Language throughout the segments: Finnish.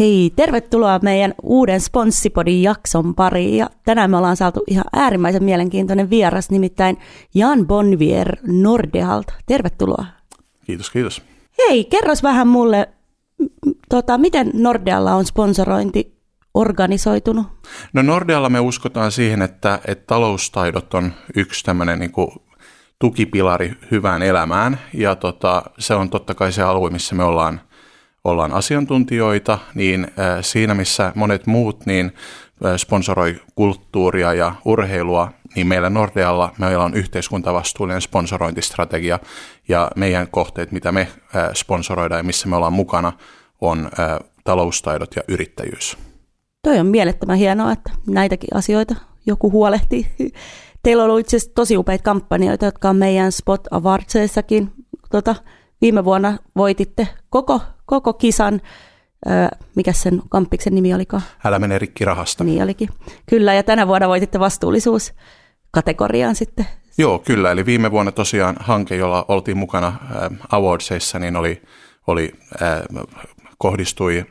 Hei, tervetuloa meidän uuden Sponssipodin jakson pariin. Ja tänään me ollaan saatu ihan äärimmäisen mielenkiintoinen vieras, nimittäin Jan Bonvier Nordealta. Tervetuloa. Kiitos, kiitos. Hei, kerros vähän mulle, tota, miten Nordealla on sponsorointi organisoitunut? No Nordealla me uskotaan siihen, että, että taloustaidot on yksi tämmöinen niin kuin tukipilari hyvään elämään. Ja tota, se on totta kai se alue, missä me ollaan, ollaan asiantuntijoita, niin siinä missä monet muut niin sponsoroi kulttuuria ja urheilua, niin meillä Nordealla meillä on yhteiskuntavastuullinen sponsorointistrategia ja meidän kohteet, mitä me sponsoroidaan ja missä me ollaan mukana, on taloustaidot ja yrittäjyys. Toi on mielettömän hienoa, että näitäkin asioita joku huolehtii. Teillä on ollut itse asiassa tosi upeita kampanjoita, jotka on meidän Spot Awardsissakin. Tota, viime vuonna voititte koko, koko kisan. Mikä sen kamppiksen nimi olikaan? Älä mene rikki rahasta. Niin olikin. Kyllä, ja tänä vuonna voititte vastuullisuus kategoriaan sitten. Joo, kyllä. Eli viime vuonna tosiaan hanke, jolla oltiin mukana Awardsissa, niin oli, oli äh, kohdistui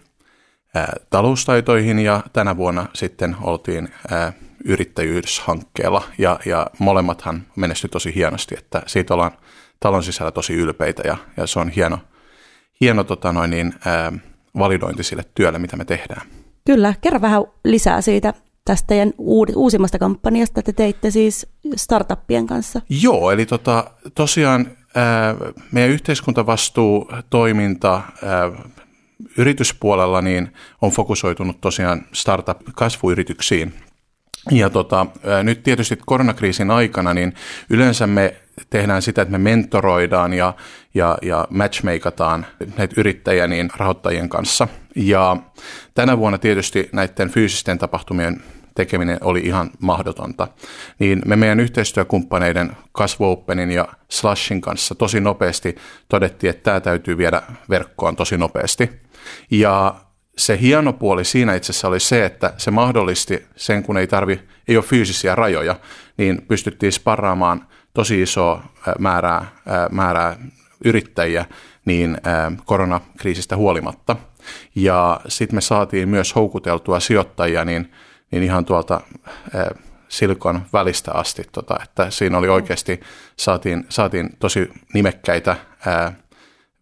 äh, taloustaitoihin ja tänä vuonna sitten oltiin äh, yrittäjyyshankkeella ja, ja molemmathan menestyi tosi hienosti, että siitä ollaan talon sisällä tosi ylpeitä ja, ja se on hieno, hieno tota noin niin, ää, validointi sille työlle, mitä me tehdään. Kyllä, kerro vähän lisää siitä tästä teidän uusimmasta kampanjasta, te teitte siis startuppien kanssa. Joo, eli tota, tosiaan ää, meidän yhteiskuntavastuutoiminta ää, yrityspuolella niin on fokusoitunut tosiaan startup-kasvuyrityksiin – ja tota, nyt tietysti koronakriisin aikana, niin yleensä me tehdään sitä, että me mentoroidaan ja, ja, ja matchmakeataan näitä yrittäjiä niin rahoittajien kanssa. Ja tänä vuonna tietysti näiden fyysisten tapahtumien tekeminen oli ihan mahdotonta. Niin me meidän yhteistyökumppaneiden Kasvuopenin ja Slashin kanssa tosi nopeasti todettiin, että tämä täytyy viedä verkkoon tosi nopeasti. Ja se hieno puoli siinä itse asiassa oli se, että se mahdollisti sen, kun ei tarvi, ei ole fyysisiä rajoja, niin pystyttiin sparraamaan tosi isoa määrää, määrää yrittäjiä niin koronakriisistä huolimatta. Ja sitten me saatiin myös houkuteltua sijoittajia niin, niin ihan tuolta Silikon välistä asti, tota, että siinä oli oikeasti, saatiin, saatiin tosi nimekkäitä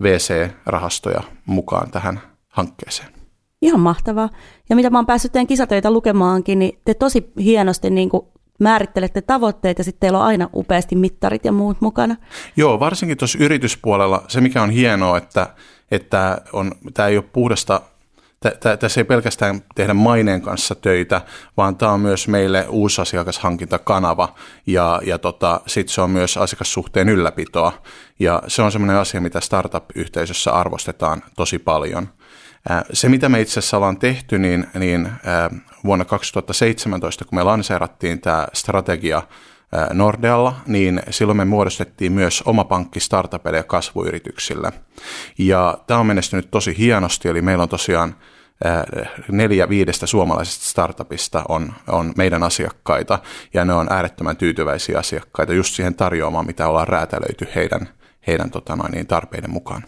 VC-rahastoja mukaan tähän hankkeeseen. Ihan mahtavaa. Ja mitä mä oon päässyt teidän kisatöitä lukemaankin, niin te tosi hienosti niin kuin määrittelette tavoitteet ja sitten teillä on aina upeasti mittarit ja muut mukana. Joo, varsinkin tuossa yrityspuolella se, mikä on hienoa, että, että on, tämä ei ole puhdasta tässä ei pelkästään tehdä maineen kanssa töitä, vaan tämä on myös meille uusi asiakashankintakanava ja, ja tota, sitten se on myös asiakassuhteen ylläpitoa. Ja se on sellainen asia, mitä startup-yhteisössä arvostetaan tosi paljon. Se, mitä me itse asiassa ollaan tehty, niin, niin vuonna 2017, kun me lanseerattiin tämä strategia Nordealla, niin silloin me muodostettiin myös oma pankki startupeille ja kasvuyrityksille. Ja tämä on menestynyt tosi hienosti, eli meillä on tosiaan neljä viidestä suomalaisesta startupista on, on meidän asiakkaita, ja ne on äärettömän tyytyväisiä asiakkaita just siihen tarjoamaan, mitä ollaan räätälöity heidän, heidän tota noin, niin tarpeiden mukaan.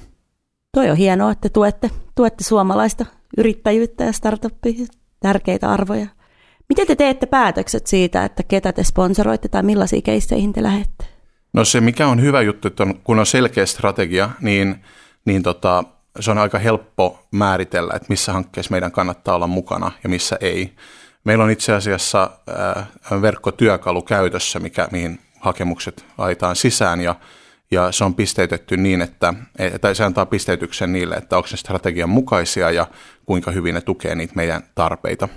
Toi on hienoa, että tuette, tuette suomalaista yrittäjyyttä ja startuppia, tärkeitä arvoja. Miten te teette päätökset siitä, että ketä te sponsoroitte tai millaisiin keisseihin te lähette? No se, mikä on hyvä juttu, että on, kun on selkeä strategia, niin, niin tota, se on aika helppo määritellä, että missä hankkeessa meidän kannattaa olla mukana ja missä ei. Meillä on itse asiassa äh, verkkotyökalu käytössä, mikä, mihin hakemukset laitetaan sisään ja ja se on pisteytetty niin, että, tai se antaa pisteytyksen niille, että onko ne strategian mukaisia ja kuinka hyvin ne tukee niitä meidän tarpeita.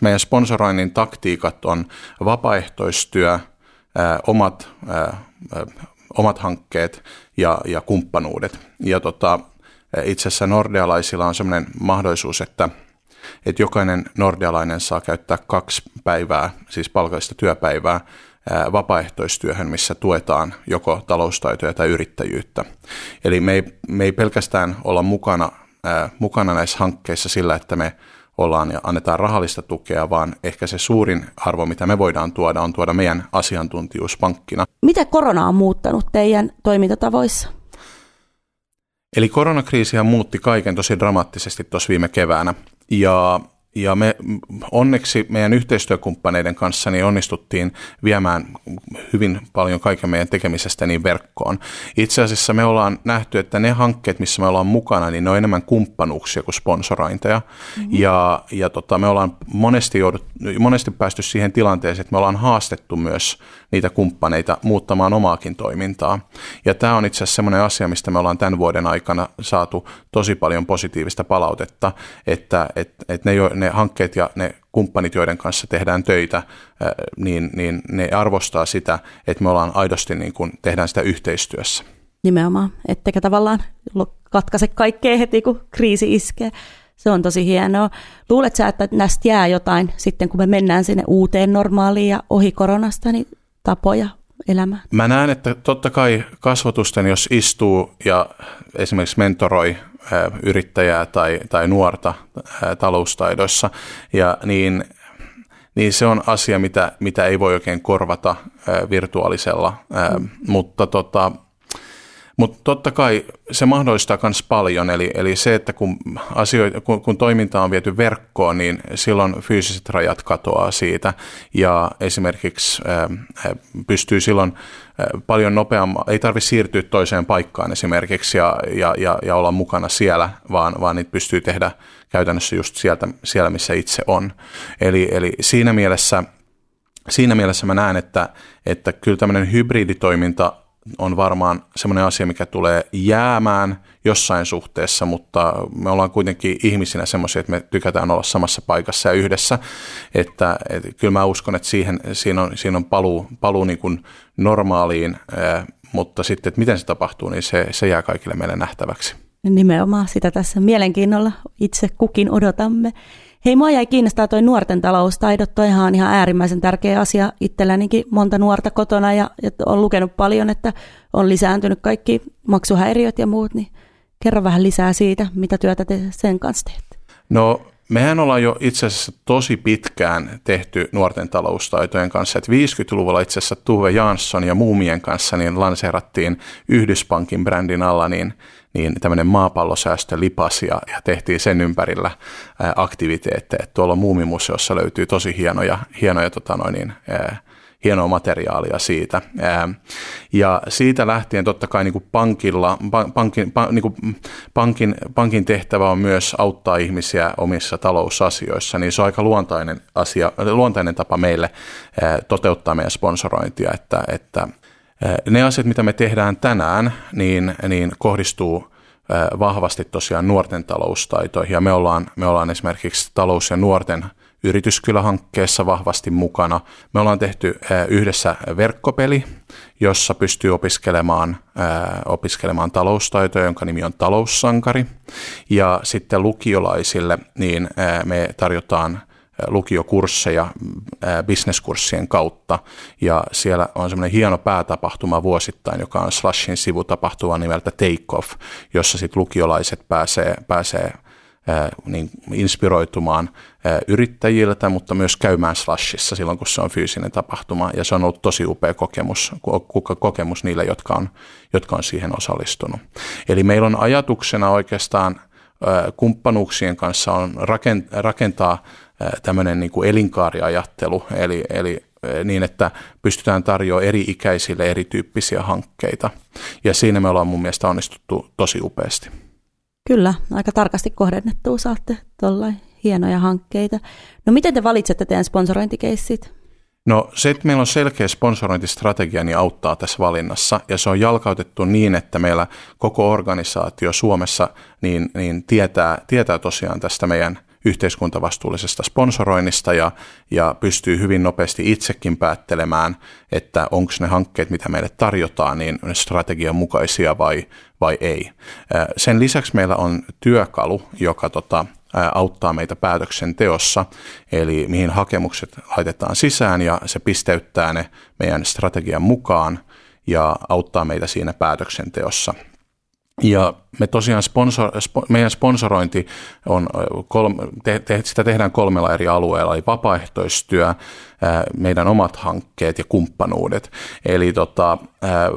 Meidän sponsoroinnin taktiikat on vapaaehtoistyö, omat, omat hankkeet ja, ja kumppanuudet. Ja tota, itse asiassa nordealaisilla on sellainen mahdollisuus, että, että jokainen nordealainen saa käyttää kaksi päivää, siis palkallista työpäivää, vapaaehtoistyöhön, missä tuetaan joko taloustaitoja tai yrittäjyyttä. Eli me ei, me ei pelkästään olla mukana, ää, mukana näissä hankkeissa sillä, että me ollaan ja annetaan rahallista tukea, vaan ehkä se suurin arvo, mitä me voidaan tuoda, on tuoda meidän asiantuntijuus pankkina. Mitä korona on muuttanut teidän toimintatavoissa? Eli koronakriisiä muutti kaiken tosi dramaattisesti tuossa viime keväänä. ja ja me onneksi meidän yhteistyökumppaneiden kanssa niin onnistuttiin viemään hyvin paljon kaiken meidän tekemisestä niin verkkoon. Itse asiassa me ollaan nähty, että ne hankkeet, missä me ollaan mukana, niin ne on enemmän kumppanuuksia kuin sponsorointeja. Mm-hmm. Ja, ja tota, me ollaan monesti, joudut, monesti päästy siihen tilanteeseen, että me ollaan haastettu myös niitä kumppaneita muuttamaan omaakin toimintaa. Ja tämä on itse asiassa semmoinen asia, mistä me ollaan tämän vuoden aikana saatu tosi paljon positiivista palautetta, että et, et ne, jo, ne hankkeet ja ne kumppanit, joiden kanssa tehdään töitä, niin, niin ne arvostaa sitä, että me ollaan aidosti niin kuin tehdään sitä yhteistyössä. Nimenomaan, ettekä tavallaan katkaise kaikkea heti, kun kriisi iskee. Se on tosi hienoa. Luuletko sä, että näistä jää jotain sitten, kun me mennään sinne uuteen normaaliin ja ohi koronasta, niin tapoja elämään? Mä näen, että totta kai kasvatusten, jos istuu ja esimerkiksi mentoroi yrittäjää tai, tai nuorta taloustaidoissa, ja niin, niin se on asia, mitä, mitä ei voi oikein korvata virtuaalisella, mm. mutta tota, mutta totta kai se mahdollistaa myös paljon, eli, eli se, että kun, asioita, kun, kun toiminta on viety verkkoon, niin silloin fyysiset rajat katoaa siitä, ja esimerkiksi äh, pystyy silloin paljon nopeammin, ei tarvitse siirtyä toiseen paikkaan esimerkiksi ja, ja, ja, ja olla mukana siellä, vaan, vaan niitä pystyy tehdä käytännössä just sieltä, siellä, missä itse on. Eli, eli siinä mielessä Siinä mielessä mä näen, että, että kyllä tämmöinen hybriditoiminta on varmaan semmoinen asia, mikä tulee jäämään jossain suhteessa, mutta me ollaan kuitenkin ihmisinä semmoisia, että me tykätään olla samassa paikassa ja yhdessä, että, että kyllä mä uskon, että siihen, siinä on, siinä on paluu, paluu niin kuin normaaliin, mutta sitten, että miten se tapahtuu, niin se, se jää kaikille meille nähtäväksi. Nimenomaan sitä tässä mielenkiinnolla itse kukin odotamme. Hei, mua jäi kiinnostaa toi nuorten taloustaidot. Toihan on ihan äärimmäisen tärkeä asia itsellänikin monta nuorta kotona ja, ja on lukenut paljon, että on lisääntynyt kaikki maksuhäiriöt ja muut. Niin kerro vähän lisää siitä, mitä työtä te sen kanssa teette. No Mehän ollaan jo itse asiassa tosi pitkään tehty nuorten taloustaitojen kanssa, että 50-luvulla itse asiassa Tuve Jansson ja Muumien kanssa niin lanseerattiin Yhdyspankin brändin alla niin niin tämmöinen maapallosäästölipas ja, ja tehtiin sen ympärillä aktiviteetteja. Tuolla Muumimuseossa löytyy tosi hienoja, hienoja tota noin, niin, hienoa materiaalia siitä. Ja siitä lähtien totta kai niin kuin pankilla, pankin, pan, niin kuin pankin, pankin tehtävä on myös auttaa ihmisiä omissa talousasioissa, niin se on aika luontainen, asia, luontainen tapa meille toteuttaa meidän sponsorointia, että, että ne asiat, mitä me tehdään tänään, niin, niin kohdistuu vahvasti tosiaan nuorten taloustaitoihin. Ja me ollaan, me ollaan esimerkiksi talous- ja nuorten yrityskylähankkeessa vahvasti mukana. Me ollaan tehty yhdessä verkkopeli, jossa pystyy opiskelemaan, opiskelemaan taloustaitoja, jonka nimi on Taloussankari. Ja sitten lukiolaisille niin me tarjotaan lukiokursseja bisneskurssien kautta. Ja siellä on semmoinen hieno päätapahtuma vuosittain, joka on Slashin sivutapahtuma nimeltä Take Off, jossa sitten lukiolaiset pääsee, pääsee niin inspiroitumaan yrittäjiltä, mutta myös käymään Slashissa silloin, kun se on fyysinen tapahtuma. Ja se on ollut tosi upea kokemus, kokemus niille, jotka on, jotka on siihen osallistunut. Eli meillä on ajatuksena oikeastaan kumppanuuksien kanssa on rakentaa tämmöinen niin kuin elinkaariajattelu, eli, eli niin, että pystytään tarjoamaan eri ikäisille erityyppisiä hankkeita. Ja siinä me ollaan mun mielestä onnistuttu tosi upeasti. Kyllä, aika tarkasti kohdennettua saatte tuolla hienoja hankkeita. No miten te valitsette teidän sponsorointikeissit? No se, että meillä on selkeä sponsorointistrategia, niin auttaa tässä valinnassa. Ja se on jalkautettu niin, että meillä koko organisaatio Suomessa niin, niin tietää, tietää tosiaan tästä meidän yhteiskuntavastuullisesta sponsoroinnista ja, ja pystyy hyvin nopeasti itsekin päättelemään, että onko ne hankkeet, mitä meille tarjotaan, niin strategian mukaisia vai, vai ei. Sen lisäksi meillä on työkalu, joka tota, auttaa meitä päätöksenteossa, eli mihin hakemukset laitetaan sisään ja se pisteyttää ne meidän strategian mukaan ja auttaa meitä siinä päätöksenteossa. Ja me tosiaan sponsor, spo, meidän sponsorointi on, kolme, te, te, sitä tehdään kolmella eri alueella, eli vapaaehtoistyö, meidän omat hankkeet ja kumppanuudet. Eli tota,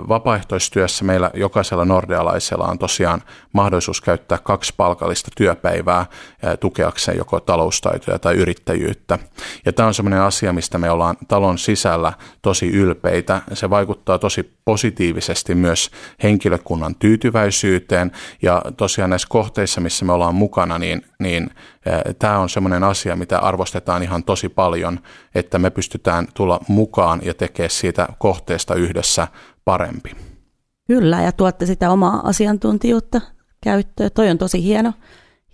vapaaehtoistyössä meillä jokaisella nordealaisella on tosiaan mahdollisuus käyttää kaksi palkallista työpäivää tukeakseen joko taloustaitoja tai yrittäjyyttä. Ja tämä on sellainen asia, mistä me ollaan talon sisällä tosi ylpeitä. Se vaikuttaa tosi positiivisesti myös henkilökunnan tyytyväisyyteen ja tosiaan näissä kohteissa, missä me ollaan mukana, niin, niin tämä on semmoinen asia, mitä arvostetaan ihan tosi paljon, että me pystytään tulla mukaan ja tekemään siitä kohteesta yhdessä parempi. Kyllä, ja tuotte sitä omaa asiantuntijuutta käyttöön. Toi on tosi hieno,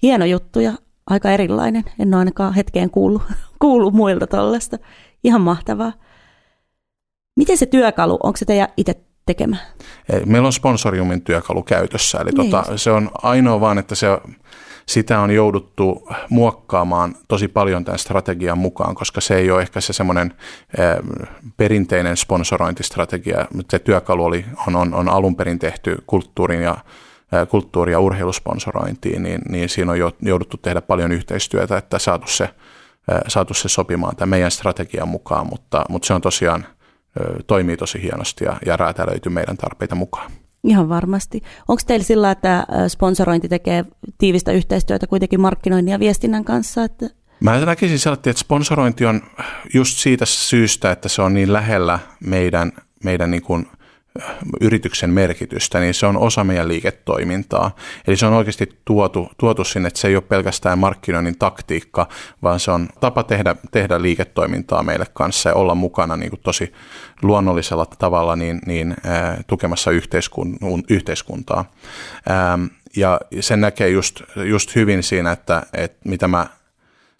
hieno juttu ja aika erilainen. En ole ainakaan hetkeen kuullut, kuullut muilta tuollaista. Ihan mahtavaa. Miten se työkalu, onko se teidän itse tekemä? Meillä on sponsoriumin työkalu käytössä, eli niin tota, se on ainoa vaan, että se sitä on jouduttu muokkaamaan tosi paljon tämän strategian mukaan, koska se ei ole ehkä se semmoinen eh, perinteinen sponsorointistrategia. Se työkalu oli, on, on, on alun perin tehty kulttuurin ja eh, kulttuuri- ja urheilusponsorointiin, niin, niin siinä on jouduttu tehdä paljon yhteistyötä, että saatu se, eh, saatu se sopimaan tämän meidän strategian mukaan, mutta, mutta se on tosiaan toimii tosi hienosti ja, ja räätälöity meidän tarpeita mukaan. Ihan varmasti. Onko teillä sillä, että sponsorointi tekee tiivistä yhteistyötä kuitenkin markkinoinnin ja viestinnän kanssa? Että... Mä näkisin sellainen, että sponsorointi on just siitä syystä, että se on niin lähellä meidän, meidän niin kuin yrityksen merkitystä, niin se on osa meidän liiketoimintaa. Eli se on oikeasti tuotu, tuotu sinne, että se ei ole pelkästään markkinoinnin taktiikka, vaan se on tapa tehdä, tehdä liiketoimintaa meille kanssa ja olla mukana niin kuin tosi luonnollisella tavalla niin, niin, ää, tukemassa yhteiskun, yhteiskuntaa. Ää, ja sen näkee just, just hyvin siinä, että, että mitä mä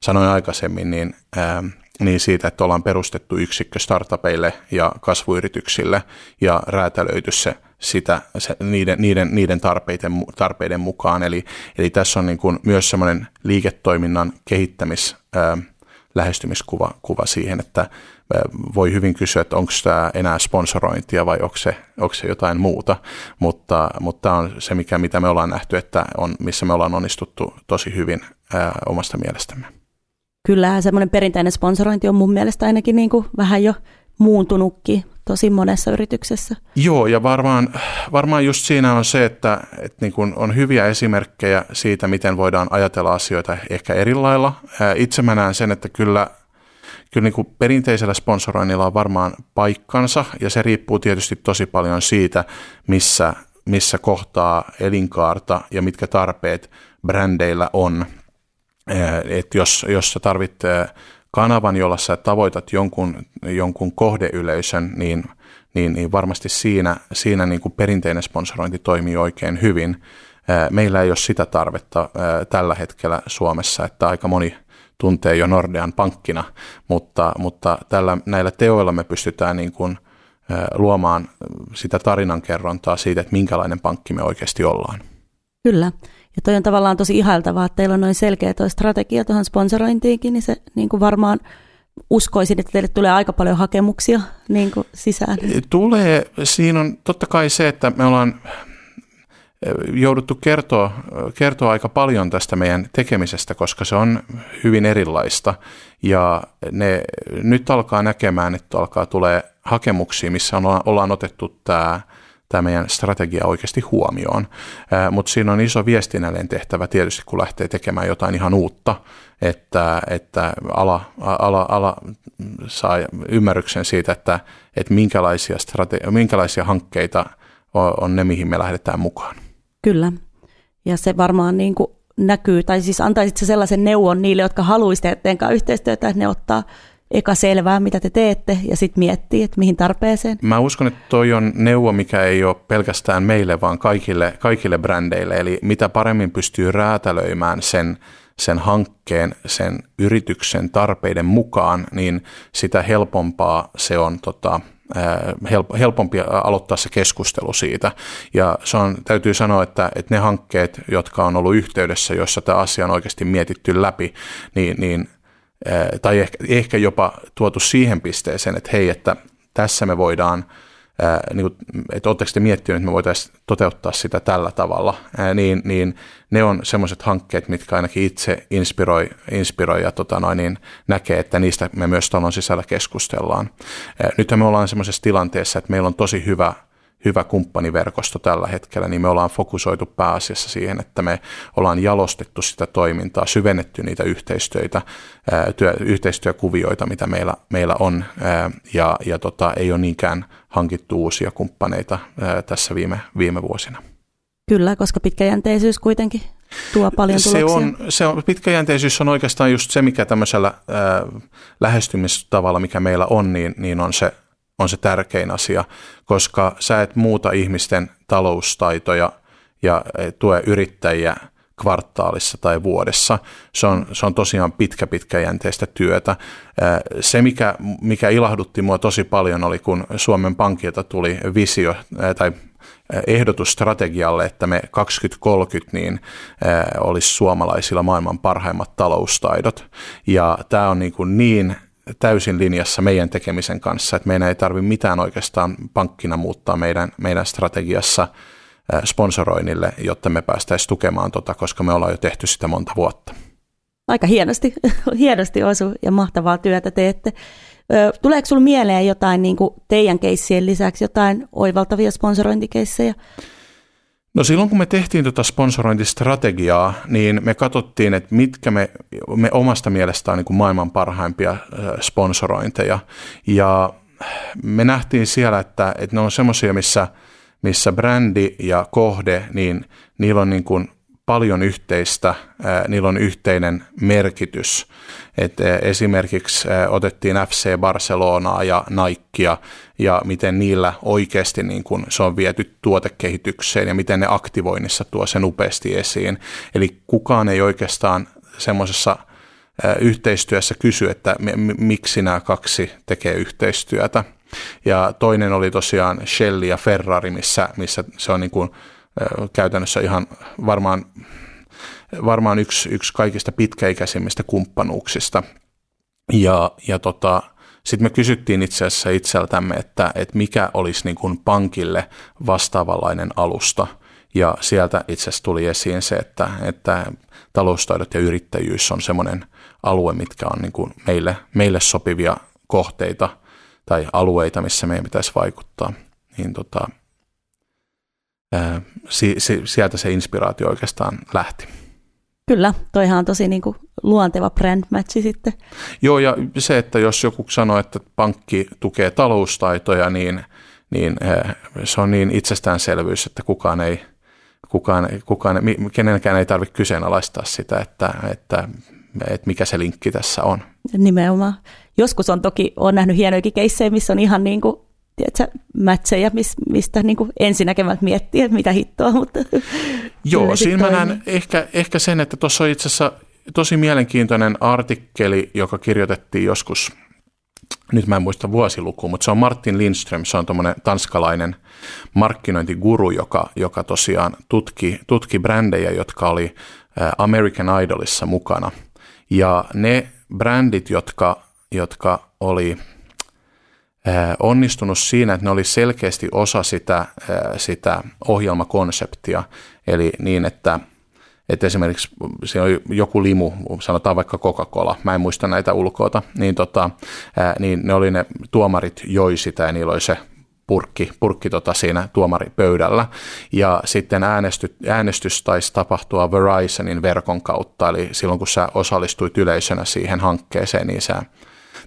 sanoin aikaisemmin, niin ää, niin siitä, että ollaan perustettu yksikkö startupeille ja kasvuyrityksille ja räätälöity se sitä, se, niiden, niiden, niiden tarpeiden, tarpeiden mukaan. Eli, eli tässä on niin kuin myös semmoinen liiketoiminnan kehittämis, ää, lähestymiskuva kuva siihen, että voi hyvin kysyä, että onko tämä enää sponsorointia vai onko se, onko se jotain muuta, mutta, mutta tämä on se, mikä, mitä me ollaan nähty, että on, missä me ollaan onnistuttu tosi hyvin ää, omasta mielestämme kyllähän semmoinen perinteinen sponsorointi on mun mielestä ainakin niin kuin vähän jo muuntunutkin tosi monessa yrityksessä. Joo, ja varmaan, varmaan just siinä on se, että, että niin kuin on hyviä esimerkkejä siitä, miten voidaan ajatella asioita ehkä eri lailla. Itse mä näen sen, että kyllä, kyllä niin kuin perinteisellä sponsoroinnilla on varmaan paikkansa, ja se riippuu tietysti tosi paljon siitä, missä, missä kohtaa elinkaarta ja mitkä tarpeet brändeillä on – että jos, jos sä tarvit kanavan, jolla sä tavoitat jonkun, jonkun kohdeyleisön, niin, niin, niin varmasti siinä, siinä niin kuin perinteinen sponsorointi toimii oikein hyvin. Meillä ei ole sitä tarvetta tällä hetkellä Suomessa, että aika moni tuntee jo Nordean pankkina, mutta, mutta tällä, näillä teoilla me pystytään niin kuin luomaan sitä tarinankerrontaa siitä, että minkälainen pankki me oikeasti ollaan. Kyllä. Ja toi on tavallaan tosi ihailtavaa, että teillä on noin selkeä toi strategia tuohon sponsorointiinkin, niin se niin kuin varmaan uskoisin, että teille tulee aika paljon hakemuksia niin kuin sisään. Tulee. Siinä on totta kai se, että me ollaan eh, jouduttu kertoa, kertoa aika paljon tästä meidän tekemisestä, koska se on hyvin erilaista. Ja ne nyt alkaa näkemään, että alkaa tulee hakemuksia, missä on, ollaan otettu tämä tämä meidän strategia oikeasti huomioon. Mutta siinä on iso viestinnällinen tehtävä tietysti, kun lähtee tekemään jotain ihan uutta, että, että ala, ala, ala saa ymmärryksen siitä, että, että minkälaisia, strate- minkälaisia hankkeita on, ne, mihin me lähdetään mukaan. Kyllä. Ja se varmaan niin kuin näkyy, tai siis antaisit sellaisen neuvon niille, jotka haluaisivat tehdä yhteistyötä, että ne ottaa eka selvää, mitä te teette, ja sitten miettii, että mihin tarpeeseen. Mä uskon, että toi on neuvo, mikä ei ole pelkästään meille, vaan kaikille, kaikille brändeille. Eli mitä paremmin pystyy räätälöimään sen, sen hankkeen, sen yrityksen tarpeiden mukaan, niin sitä helpompaa se on tota, helpompi aloittaa se keskustelu siitä. Ja se on, täytyy sanoa, että, että ne hankkeet, jotka on ollut yhteydessä, joissa tämä asia on oikeasti mietitty läpi, niin, niin tai ehkä, ehkä jopa tuotu siihen pisteeseen, että hei, että tässä me voidaan niin kuin, että oletteko te miettineet, että me voitaisiin toteuttaa sitä tällä tavalla, niin, niin ne on semmoiset hankkeet, mitkä ainakin itse inspiroi, inspiroi ja tota noin, niin näkee, että niistä me myös talon sisällä keskustellaan. Nyt me ollaan semmoisessa tilanteessa, että meillä on tosi hyvä hyvä kumppaniverkosto tällä hetkellä, niin me ollaan fokusoitu pääasiassa siihen, että me ollaan jalostettu sitä toimintaa, syvennetty niitä yhteistyötä, työ, yhteistyökuvioita, mitä meillä, meillä on, ja, ja tota, ei ole niinkään hankittu uusia kumppaneita tässä viime, viime vuosina. Kyllä, koska pitkäjänteisyys kuitenkin tuo paljon tuloksia. Se on, se on, pitkäjänteisyys on oikeastaan just se, mikä tämmöisellä äh, lähestymistavalla, mikä meillä on, niin, niin on se on se tärkein asia, koska sä et muuta ihmisten taloustaitoja ja e, tue yrittäjiä kvartaalissa tai vuodessa. Se on, se on tosiaan pitkä, pitkäjänteistä työtä. Se, mikä, mikä ilahdutti mua tosi paljon, oli kun Suomen Pankilta tuli visio tai ehdotus strategialle, että me 2030 niin olisi suomalaisilla maailman parhaimmat taloustaidot. Ja tämä on niin, kuin niin täysin linjassa meidän tekemisen kanssa, että meidän ei tarvitse mitään oikeastaan pankkina muuttaa meidän, meidän strategiassa sponsoroinnille, jotta me päästäisiin tukemaan tota, koska me ollaan jo tehty sitä monta vuotta. Aika hienosti, hienosti osu ja mahtavaa työtä teette. Tuleeko sinulle mieleen jotain niin kuin teidän keissien lisäksi, jotain oivaltavia sponsorointikeissejä? No silloin kun me tehtiin tuota sponsorointistrategiaa, niin me katsottiin, että mitkä me, me omasta mielestä on niin kuin maailman parhaimpia sponsorointeja. Ja me nähtiin siellä, että, että ne on semmoisia, missä, missä brändi ja kohde, niin niillä on niin kuin paljon yhteistä, niillä on yhteinen merkitys. Et esimerkiksi otettiin FC Barcelonaa ja Nikea ja miten niillä oikeasti niin kun se on viety tuotekehitykseen ja miten ne aktivoinnissa tuo sen upeasti esiin. Eli kukaan ei oikeastaan semmoisessa yhteistyössä kysy, että miksi nämä kaksi tekee yhteistyötä. Ja toinen oli tosiaan Shell ja Ferrari, missä, missä se on niin kuin käytännössä ihan varmaan, varmaan yksi, yksi kaikista pitkäikäisimmistä kumppanuuksista. Ja, ja tota, sitten me kysyttiin itse asiassa itseltämme, että, että mikä olisi niin kuin pankille vastaavanlainen alusta. Ja sieltä itse asiassa tuli esiin se, että, että taloustaidot ja yrittäjyys on semmoinen alue, mitkä on niin kuin meille, meille sopivia kohteita tai alueita, missä meidän pitäisi vaikuttaa. Niin tota, si, si, sieltä se inspiraatio oikeastaan lähti. Kyllä, toihan on tosi niin kuin luonteva brand-matchi sitten. Joo, ja se, että jos joku sanoo, että pankki tukee taloustaitoja, niin, niin se on niin itsestäänselvyys, että kukaan ei, kukaan, kukaan, kenenkään ei tarvitse kyseenalaistaa sitä, että, että, että mikä se linkki tässä on. Nimenomaan. Joskus on toki, on nähnyt hienoikin keissejä, missä on ihan niin kuin tiedätkö, mätsejä, mistä niin kuin ensinäkemät miettii, että mitä hittoa, mutta Joo, siinä mä näen ehkä, ehkä sen, että tuossa on itse asiassa tosi mielenkiintoinen artikkeli, joka kirjoitettiin joskus, nyt mä en muista vuosilukua, mutta se on Martin Lindström, se on tuommoinen tanskalainen markkinointiguru, joka, joka tosiaan tutki, tutki brändejä, jotka oli American Idolissa mukana. Ja ne brändit, jotka, jotka oli onnistunut siinä, että ne oli selkeästi osa sitä, sitä ohjelmakonseptia, eli niin, että, että esimerkiksi se oli joku limu, sanotaan vaikka Coca-Cola, mä en muista näitä ulkoota, niin, tota, niin ne oli ne tuomarit joi sitä ja niillä oli se purkki, purkki tota siinä tuomaripöydällä. Ja sitten äänesty, äänestys taisi tapahtua Verizonin verkon kautta, eli silloin kun sä osallistuit yleisönä siihen hankkeeseen, niin sä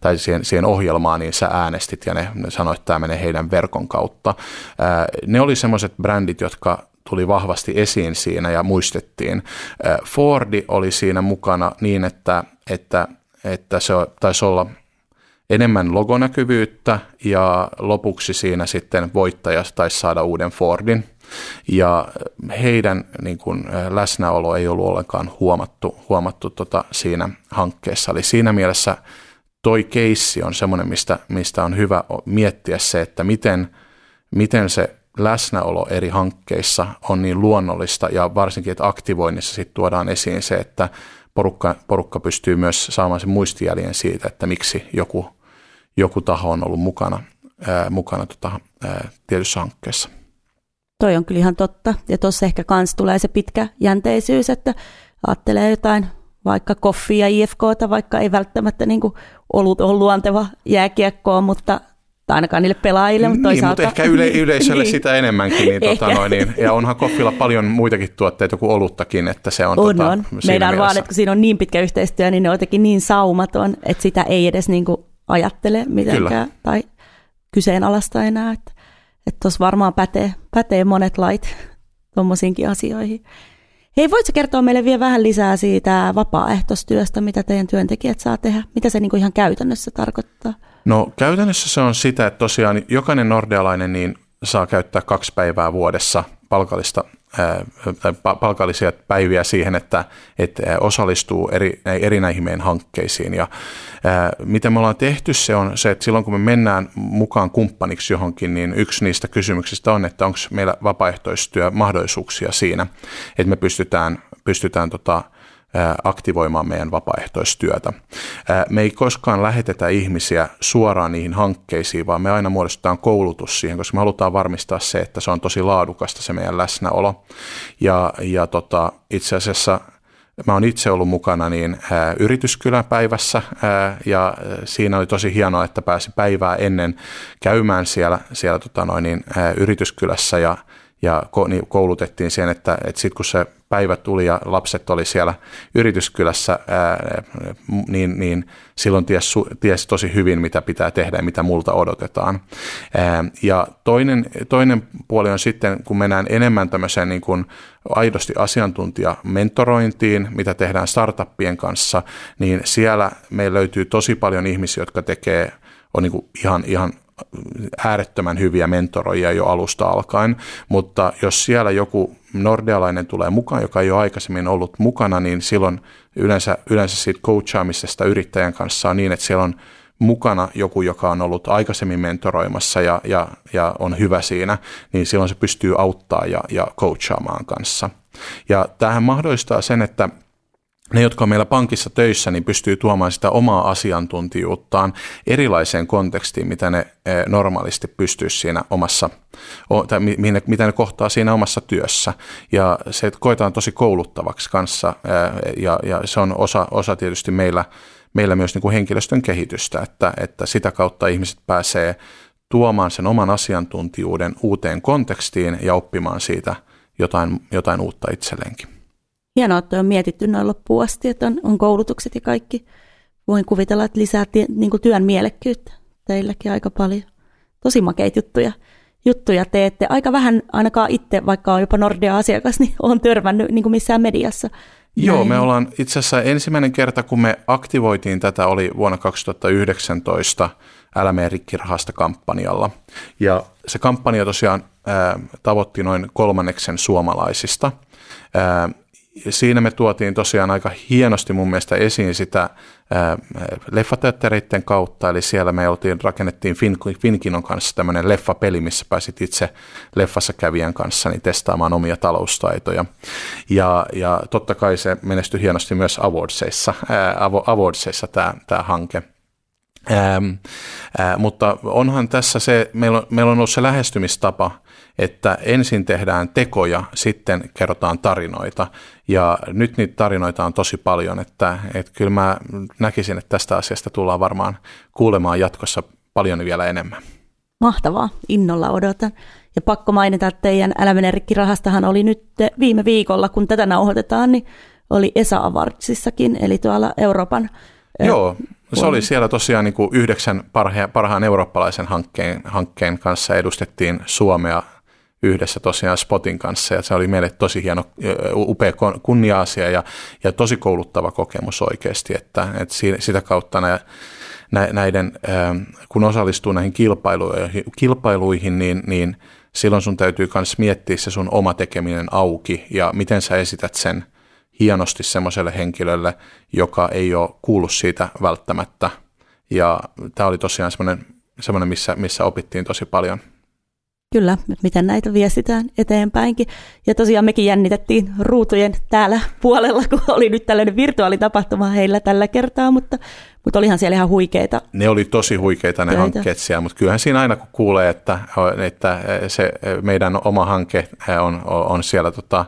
tai siihen, siihen ohjelmaan, niin sä äänestit ja ne, ne sanoit, että tämä menee heidän verkon kautta. Ää, ne oli semmoiset brändit, jotka tuli vahvasti esiin siinä ja muistettiin. Ää, Fordi oli siinä mukana niin, että, että, että se taisi olla enemmän logonäkyvyyttä ja lopuksi siinä sitten voittaja taisi saada uuden Fordin. Ja heidän niin kuin, läsnäolo ei ollut ollenkaan huomattu, huomattu tota, siinä hankkeessa. Eli siinä mielessä toi keissi on semmoinen, mistä, mistä on hyvä miettiä se, että miten, miten se läsnäolo eri hankkeissa on niin luonnollista ja varsinkin, että aktivoinnissa sitten tuodaan esiin se, että porukka, porukka pystyy myös saamaan sen muistijäljen siitä, että miksi joku, joku taho on ollut mukana, ää, mukana tota, ää, tietyssä hankkeessa. Toi on kyllä ihan totta. Ja tuossa ehkä kans tulee se pitkä jänteisyys, että ajattelee jotain vaikka koffia ja IFKta, vaikka ei välttämättä niin kuin olut ole luonteva jääkiekkoa, mutta tai ainakaan niille pelaajille, mutta niin, toisaalta... mutta ehkä yle, yleisölle niin. sitä enemmänkin. Niin, tota, noin, niin, ja onhan koffilla paljon muitakin tuotteita kuin oluttakin, että se on... On, tota, on. Meidän vaan, että kun siinä on niin pitkä yhteistyö, niin ne on jotenkin niin saumaton, että sitä ei edes niin kuin ajattele mitenkään Kyllä. tai kyseenalaista enää. Että tuossa varmaan pätee, pätee monet lait tuommoisiinkin asioihin. Hei, voitko kertoa meille vielä vähän lisää siitä vapaaehtoistyöstä, mitä teidän työntekijät saa tehdä? Mitä se niin kuin ihan käytännössä tarkoittaa? No käytännössä se on sitä, että tosiaan jokainen nordealainen niin saa käyttää kaksi päivää vuodessa palkallista tai palkallisia päiviä siihen, että, että osallistuu eri, eri näihin meidän hankkeisiin. Ja ää, mitä me ollaan tehty, se on se, että silloin kun me mennään mukaan kumppaniksi johonkin, niin yksi niistä kysymyksistä on, että onko meillä vapaaehtoistyö mahdollisuuksia siinä, että me pystytään, pystytään tota, aktivoimaan meidän vapaaehtoistyötä. Me ei koskaan lähetetä ihmisiä suoraan niihin hankkeisiin, vaan me aina muodostetaan koulutus siihen, koska me halutaan varmistaa se, että se on tosi laadukasta se meidän läsnäolo. Ja, ja tota, itse asiassa Mä oon itse ollut mukana niin yrityskylän päivässä ja siinä oli tosi hienoa, että pääsi päivää ennen käymään siellä, siellä tota noin, niin, yrityskylässä ja, ja niin koulutettiin siihen, että, että sitten kun se päivä tuli ja lapset oli siellä yrityskylässä, ää, niin, niin silloin ties, ties tosi hyvin, mitä pitää tehdä ja mitä multa odotetaan. Ää, ja toinen, toinen puoli on sitten, kun mennään enemmän tämmöiseen niin kuin aidosti asiantuntija-mentorointiin, mitä tehdään startuppien kanssa, niin siellä meillä löytyy tosi paljon ihmisiä, jotka tekee on niin ihan, ihan äärettömän hyviä mentoroja jo alusta alkaen, mutta jos siellä joku nordealainen tulee mukaan, joka ei ole aikaisemmin ollut mukana, niin silloin yleensä, yleensä siitä coachaamisesta yrittäjän kanssa on niin, että siellä on mukana joku, joka on ollut aikaisemmin mentoroimassa ja, ja, ja on hyvä siinä, niin silloin se pystyy auttaa ja, ja coachaamaan kanssa. Ja tähän mahdollistaa sen, että ne, jotka on meillä pankissa töissä, niin pystyy tuomaan sitä omaa asiantuntijuuttaan erilaiseen kontekstiin, mitä ne eh, normaalisti pystyy siinä omassa, tai mitä ne kohtaa siinä omassa työssä. Ja se koetaan tosi kouluttavaksi kanssa, eh, ja, ja se on osa, osa tietysti meillä, meillä myös niin kuin henkilöstön kehitystä, että, että sitä kautta ihmiset pääsee tuomaan sen oman asiantuntijuuden uuteen kontekstiin ja oppimaan siitä jotain, jotain uutta itselleenkin. Hienoa, että on mietitty noin loppuun asti, että on, on koulutukset ja kaikki. Voin kuvitella, että lisää tie, niin kuin työn mielekkyyttä teilläkin aika paljon. Tosi makeita juttuja, juttuja teette. Aika vähän ainakaan itse, vaikka on jopa Nordea-asiakas, niin on törmännyt niin kuin missään mediassa. Joo, me ollaan itse asiassa ensimmäinen kerta, kun me aktivoitiin tätä, oli vuonna 2019 Älä mene rikkirahasta kampanjalla. Ja se kampanja tosiaan ää, tavoitti noin kolmanneksen suomalaisista. Ää, siinä me tuotiin tosiaan aika hienosti mun mielestä esiin sitä leffateattereiden kautta, eli siellä me oltiin, rakennettiin fin, Finkinon kanssa tämmöinen leffapeli, missä pääsit itse leffassa kävijän kanssa niin testaamaan omia taloustaitoja. Ja, ja totta kai se menestyi hienosti myös Awardseissa, ää, Awardseissa tämä, tämä hanke. Ähm, äh, mutta onhan tässä se, meillä on, meillä on ollut se lähestymistapa, että ensin tehdään tekoja, sitten kerrotaan tarinoita. Ja nyt niitä tarinoita on tosi paljon, että, että kyllä mä näkisin, että tästä asiasta tullaan varmaan kuulemaan jatkossa paljon vielä enemmän. Mahtavaa, innolla odotan. Ja pakko mainita, että teidän Älä mene rahastahan oli nyt viime viikolla, kun tätä nauhoitetaan, niin oli ESA Awardsissakin, eli tuolla Euroopan Joo, se oli siellä tosiaan niin kuin yhdeksän parhaan, parhaan eurooppalaisen hankkeen, hankkeen kanssa edustettiin Suomea yhdessä tosiaan Spotin kanssa ja se oli meille tosi hieno, upea kunnia-asia ja, ja tosi kouluttava kokemus oikeasti, että, että sitä kautta nä, näiden, kun osallistuu näihin kilpailuihin, kilpailuihin niin, niin silloin sun täytyy myös miettiä se sun oma tekeminen auki ja miten sä esität sen hienosti semmoiselle henkilölle, joka ei ole kuullut siitä välttämättä. Ja tämä oli tosiaan semmoinen, semmoinen missä, missä opittiin tosi paljon Kyllä, miten näitä viestitään eteenpäinkin. Ja tosiaan mekin jännitettiin ruutujen täällä puolella, kun oli nyt tällainen virtuaalitapahtuma heillä tällä kertaa, mutta, Mutta olihan siellä ihan huikeita. Ne oli tosi huikeita ne Töitä. hankkeet siellä, mutta kyllähän siinä aina kun kuulee, että, että se meidän oma hanke on, on siellä tota,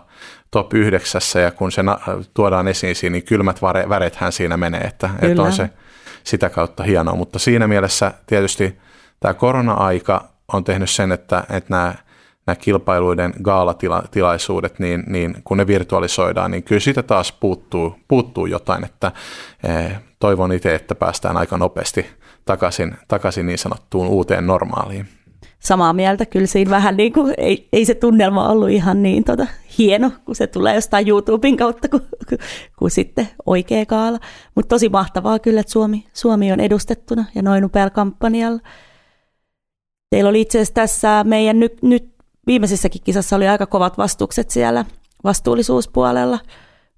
top yhdeksässä ja kun se na- tuodaan esiin siinä, niin kylmät värethän siinä menee, että, että on se sitä kautta hienoa. Mutta siinä mielessä tietysti tämä korona-aika on tehnyt sen, että, että nämä nämä kilpailuiden gaalatilaisuudet, niin, niin kun ne virtualisoidaan, niin kyllä siitä taas puuttuu, puuttuu jotain, että eh, toivon itse, että päästään aika nopeasti takaisin, takaisin niin sanottuun uuteen normaaliin. Samaa mieltä, kyllä siinä vähän niin kuin, ei, ei se tunnelma ollut ihan niin tota, hieno, kun se tulee jostain YouTuben kautta, kuin, kuin sitten oikea kaala. Mutta tosi mahtavaa kyllä, että Suomi, Suomi on edustettuna ja noin upealla kampanjalla. Teillä oli itse asiassa tässä meidän nyt, nyt viimeisessäkin kisassa oli aika kovat vastukset siellä vastuullisuuspuolella,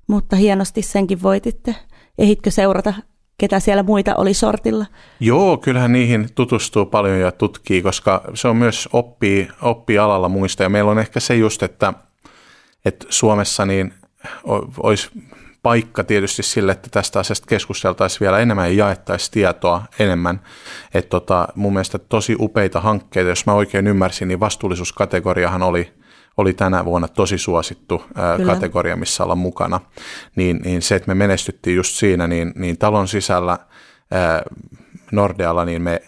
mutta hienosti senkin voititte. Ehitkö seurata, ketä siellä muita oli sortilla? Joo, kyllähän niihin tutustuu paljon ja tutkii, koska se on myös oppii, oppii alalla muista. Ja meillä on ehkä se just, että, että Suomessa niin olisi paikka tietysti sille, että tästä asiasta keskusteltaisiin vielä enemmän ja jaettaisiin tietoa enemmän. Et tota, mun mielestä tosi upeita hankkeita, jos mä oikein ymmärsin, niin vastuullisuuskategoriahan oli, oli tänä vuonna tosi suosittu ää, kategoria, missä ollaan mukana. Niin, niin se, että me menestyttiin just siinä, niin, niin talon sisällä ää, Nordealla, niin me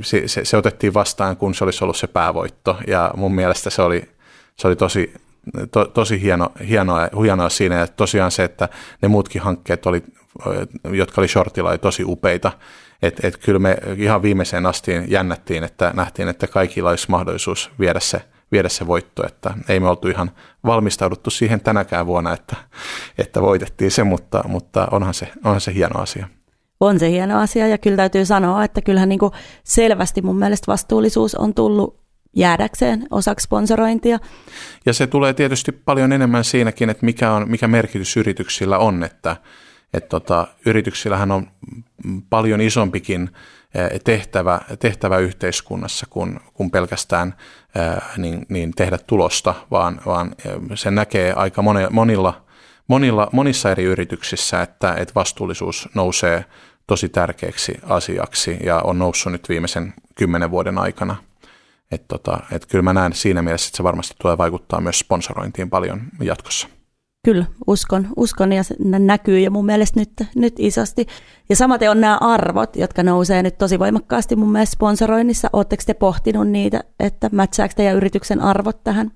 se, se, se otettiin vastaan, kun se olisi ollut se päävoitto. Ja mun mielestä se oli, se oli tosi, to, tosi hieno, hienoa, hienoa siinä. että tosiaan se, että ne muutkin hankkeet, oli, jotka oli shortilla, oli tosi upeita. Että et kyllä me ihan viimeiseen asti jännättiin, että nähtiin, että kaikilla olisi mahdollisuus viedä se, viedä se voitto. Että ei me oltu ihan valmistauduttu siihen tänäkään vuonna, että, että voitettiin se, mutta, mutta onhan, se, onhan se hieno asia. On se hieno asia ja kyllä täytyy sanoa, että kyllähän niin kuin selvästi mun mielestä vastuullisuus on tullut jäädäkseen osaksi sponsorointia. Ja se tulee tietysti paljon enemmän siinäkin, että mikä, on, mikä merkitys yrityksillä on, että et tota, yrityksillähän on paljon isompikin tehtävä, tehtävä yhteiskunnassa kuin, kuin pelkästään niin, niin tehdä tulosta, vaan, vaan se näkee aika monilla, monilla, monissa eri yrityksissä, että, että vastuullisuus nousee tosi tärkeäksi asiaksi ja on noussut nyt viimeisen kymmenen vuoden aikana – että tota, et kyllä mä näen siinä mielessä, että se varmasti tulee vaikuttaa myös sponsorointiin paljon jatkossa. Kyllä, uskon, uskon ja se näkyy ja mun mielestä nyt, nyt isosti. Ja samaten on nämä arvot, jotka nousee nyt tosi voimakkaasti mun mielestä sponsoroinnissa. Oletteko te pohtinut niitä, että mätsääkö teidän yrityksen arvot tähän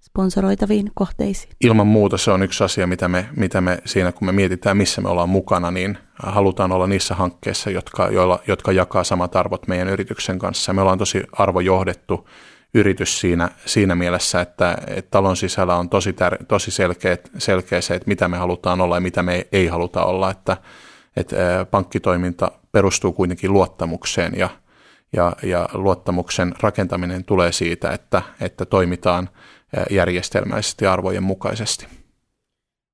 sponsoroitaviin kohteisiin? Ilman muuta se on yksi asia, mitä me, mitä me siinä, kun me mietitään, missä me ollaan mukana, niin halutaan olla niissä hankkeissa, jotka, joilla, jotka jakaa samat arvot meidän yrityksen kanssa. Me ollaan tosi arvojohdettu yritys siinä, siinä mielessä, että, että talon sisällä on tosi, tär, tosi selkeä, selkeä se, että mitä me halutaan olla ja mitä me ei, haluta olla, että, että pankkitoiminta perustuu kuitenkin luottamukseen ja, ja, ja luottamuksen rakentaminen tulee siitä, että, että toimitaan järjestelmällisesti arvojen mukaisesti.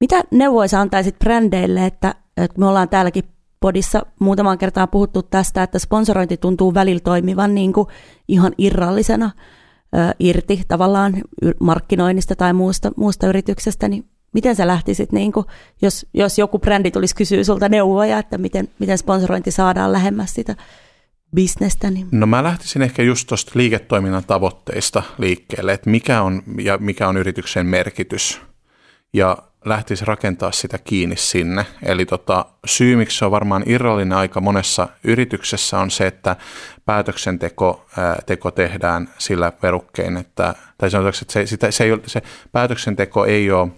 Mitä neuvoja antaisit brändeille, että, että me ollaan täälläkin podissa muutaman kertaa puhuttu tästä, että sponsorointi tuntuu välillä toimivan niin kuin ihan irrallisena ö, irti tavallaan markkinoinnista tai muusta, muusta yrityksestä, niin miten sä lähtisit, niin kuin, jos, jos joku brändi tulisi kysyä sulta neuvoja, että miten, miten sponsorointi saadaan lähemmäs sitä bisnestä? Niin... No mä lähtisin ehkä just tuosta liiketoiminnan tavoitteista liikkeelle, että mikä on, ja mikä on yrityksen merkitys. Ja lähtisi rakentaa sitä kiinni sinne. Eli tota, syy, miksi se on varmaan irrallinen aika monessa yrityksessä, on se, että päätöksenteko ää, teko tehdään sillä verukkein, että, tai sanotaanko, että se, sitä, se, ei, se päätöksenteko ei, ole,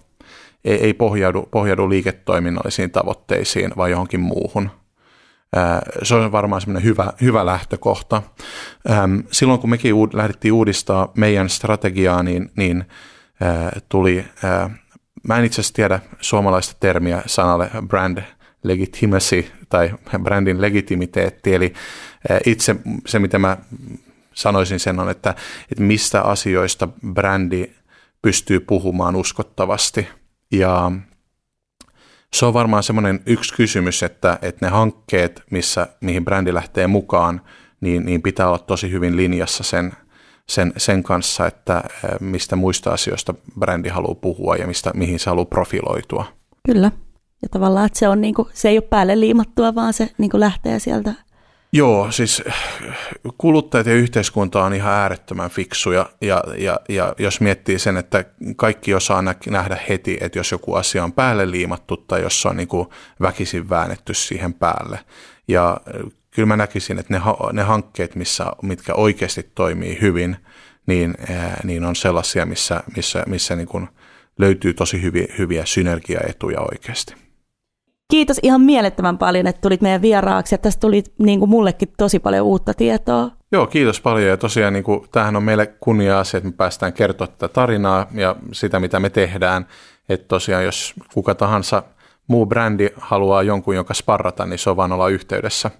ei, ei pohjaudu, pohjaudu liiketoiminnallisiin tavoitteisiin, vai johonkin muuhun. Se on varmaan semmoinen hyvä, hyvä lähtökohta. Silloin kun mekin lähdettiin uudistaa meidän strategiaa, niin, niin tuli, mä en itse asiassa tiedä suomalaista termiä sanalle brand legitimacy tai brändin legitimiteetti, eli itse se, mitä mä sanoisin sen on, että, että mistä asioista brändi pystyy puhumaan uskottavasti. Ja se on varmaan semmoinen yksi kysymys, että, että ne hankkeet, missä, mihin brändi lähtee mukaan, niin, niin pitää olla tosi hyvin linjassa sen, sen, sen kanssa, että mistä muista asioista brändi haluaa puhua ja mistä, mihin se haluaa profiloitua. Kyllä. Ja tavallaan, että se, on niin kuin, se ei ole päälle liimattua, vaan se niin kuin lähtee sieltä Joo, siis kuluttajat ja yhteiskunta on ihan äärettömän fiksuja ja, ja, ja jos miettii sen, että kaikki osaa nähdä heti, että jos joku asia on päälle liimattu tai jos se on niin kuin väkisin väännetty siihen päälle. Ja kyllä mä näkisin, että ne, ne hankkeet, missä, mitkä oikeasti toimii hyvin, niin, niin on sellaisia, missä, missä, missä niin kuin löytyy tosi hyviä, hyviä synergiaetuja oikeasti. Kiitos ihan mielettömän paljon, että tulit meidän vieraaksi ja tästä tuli niin kuin mullekin tosi paljon uutta tietoa. Joo, kiitos paljon ja tosiaan niin kuin, tämähän on meille kunnia-asia, että me päästään kertoa tätä tarinaa ja sitä, mitä me tehdään. Että tosiaan jos kuka tahansa muu brändi haluaa jonkun, joka sparrata, niin se on vaan olla yhteydessä.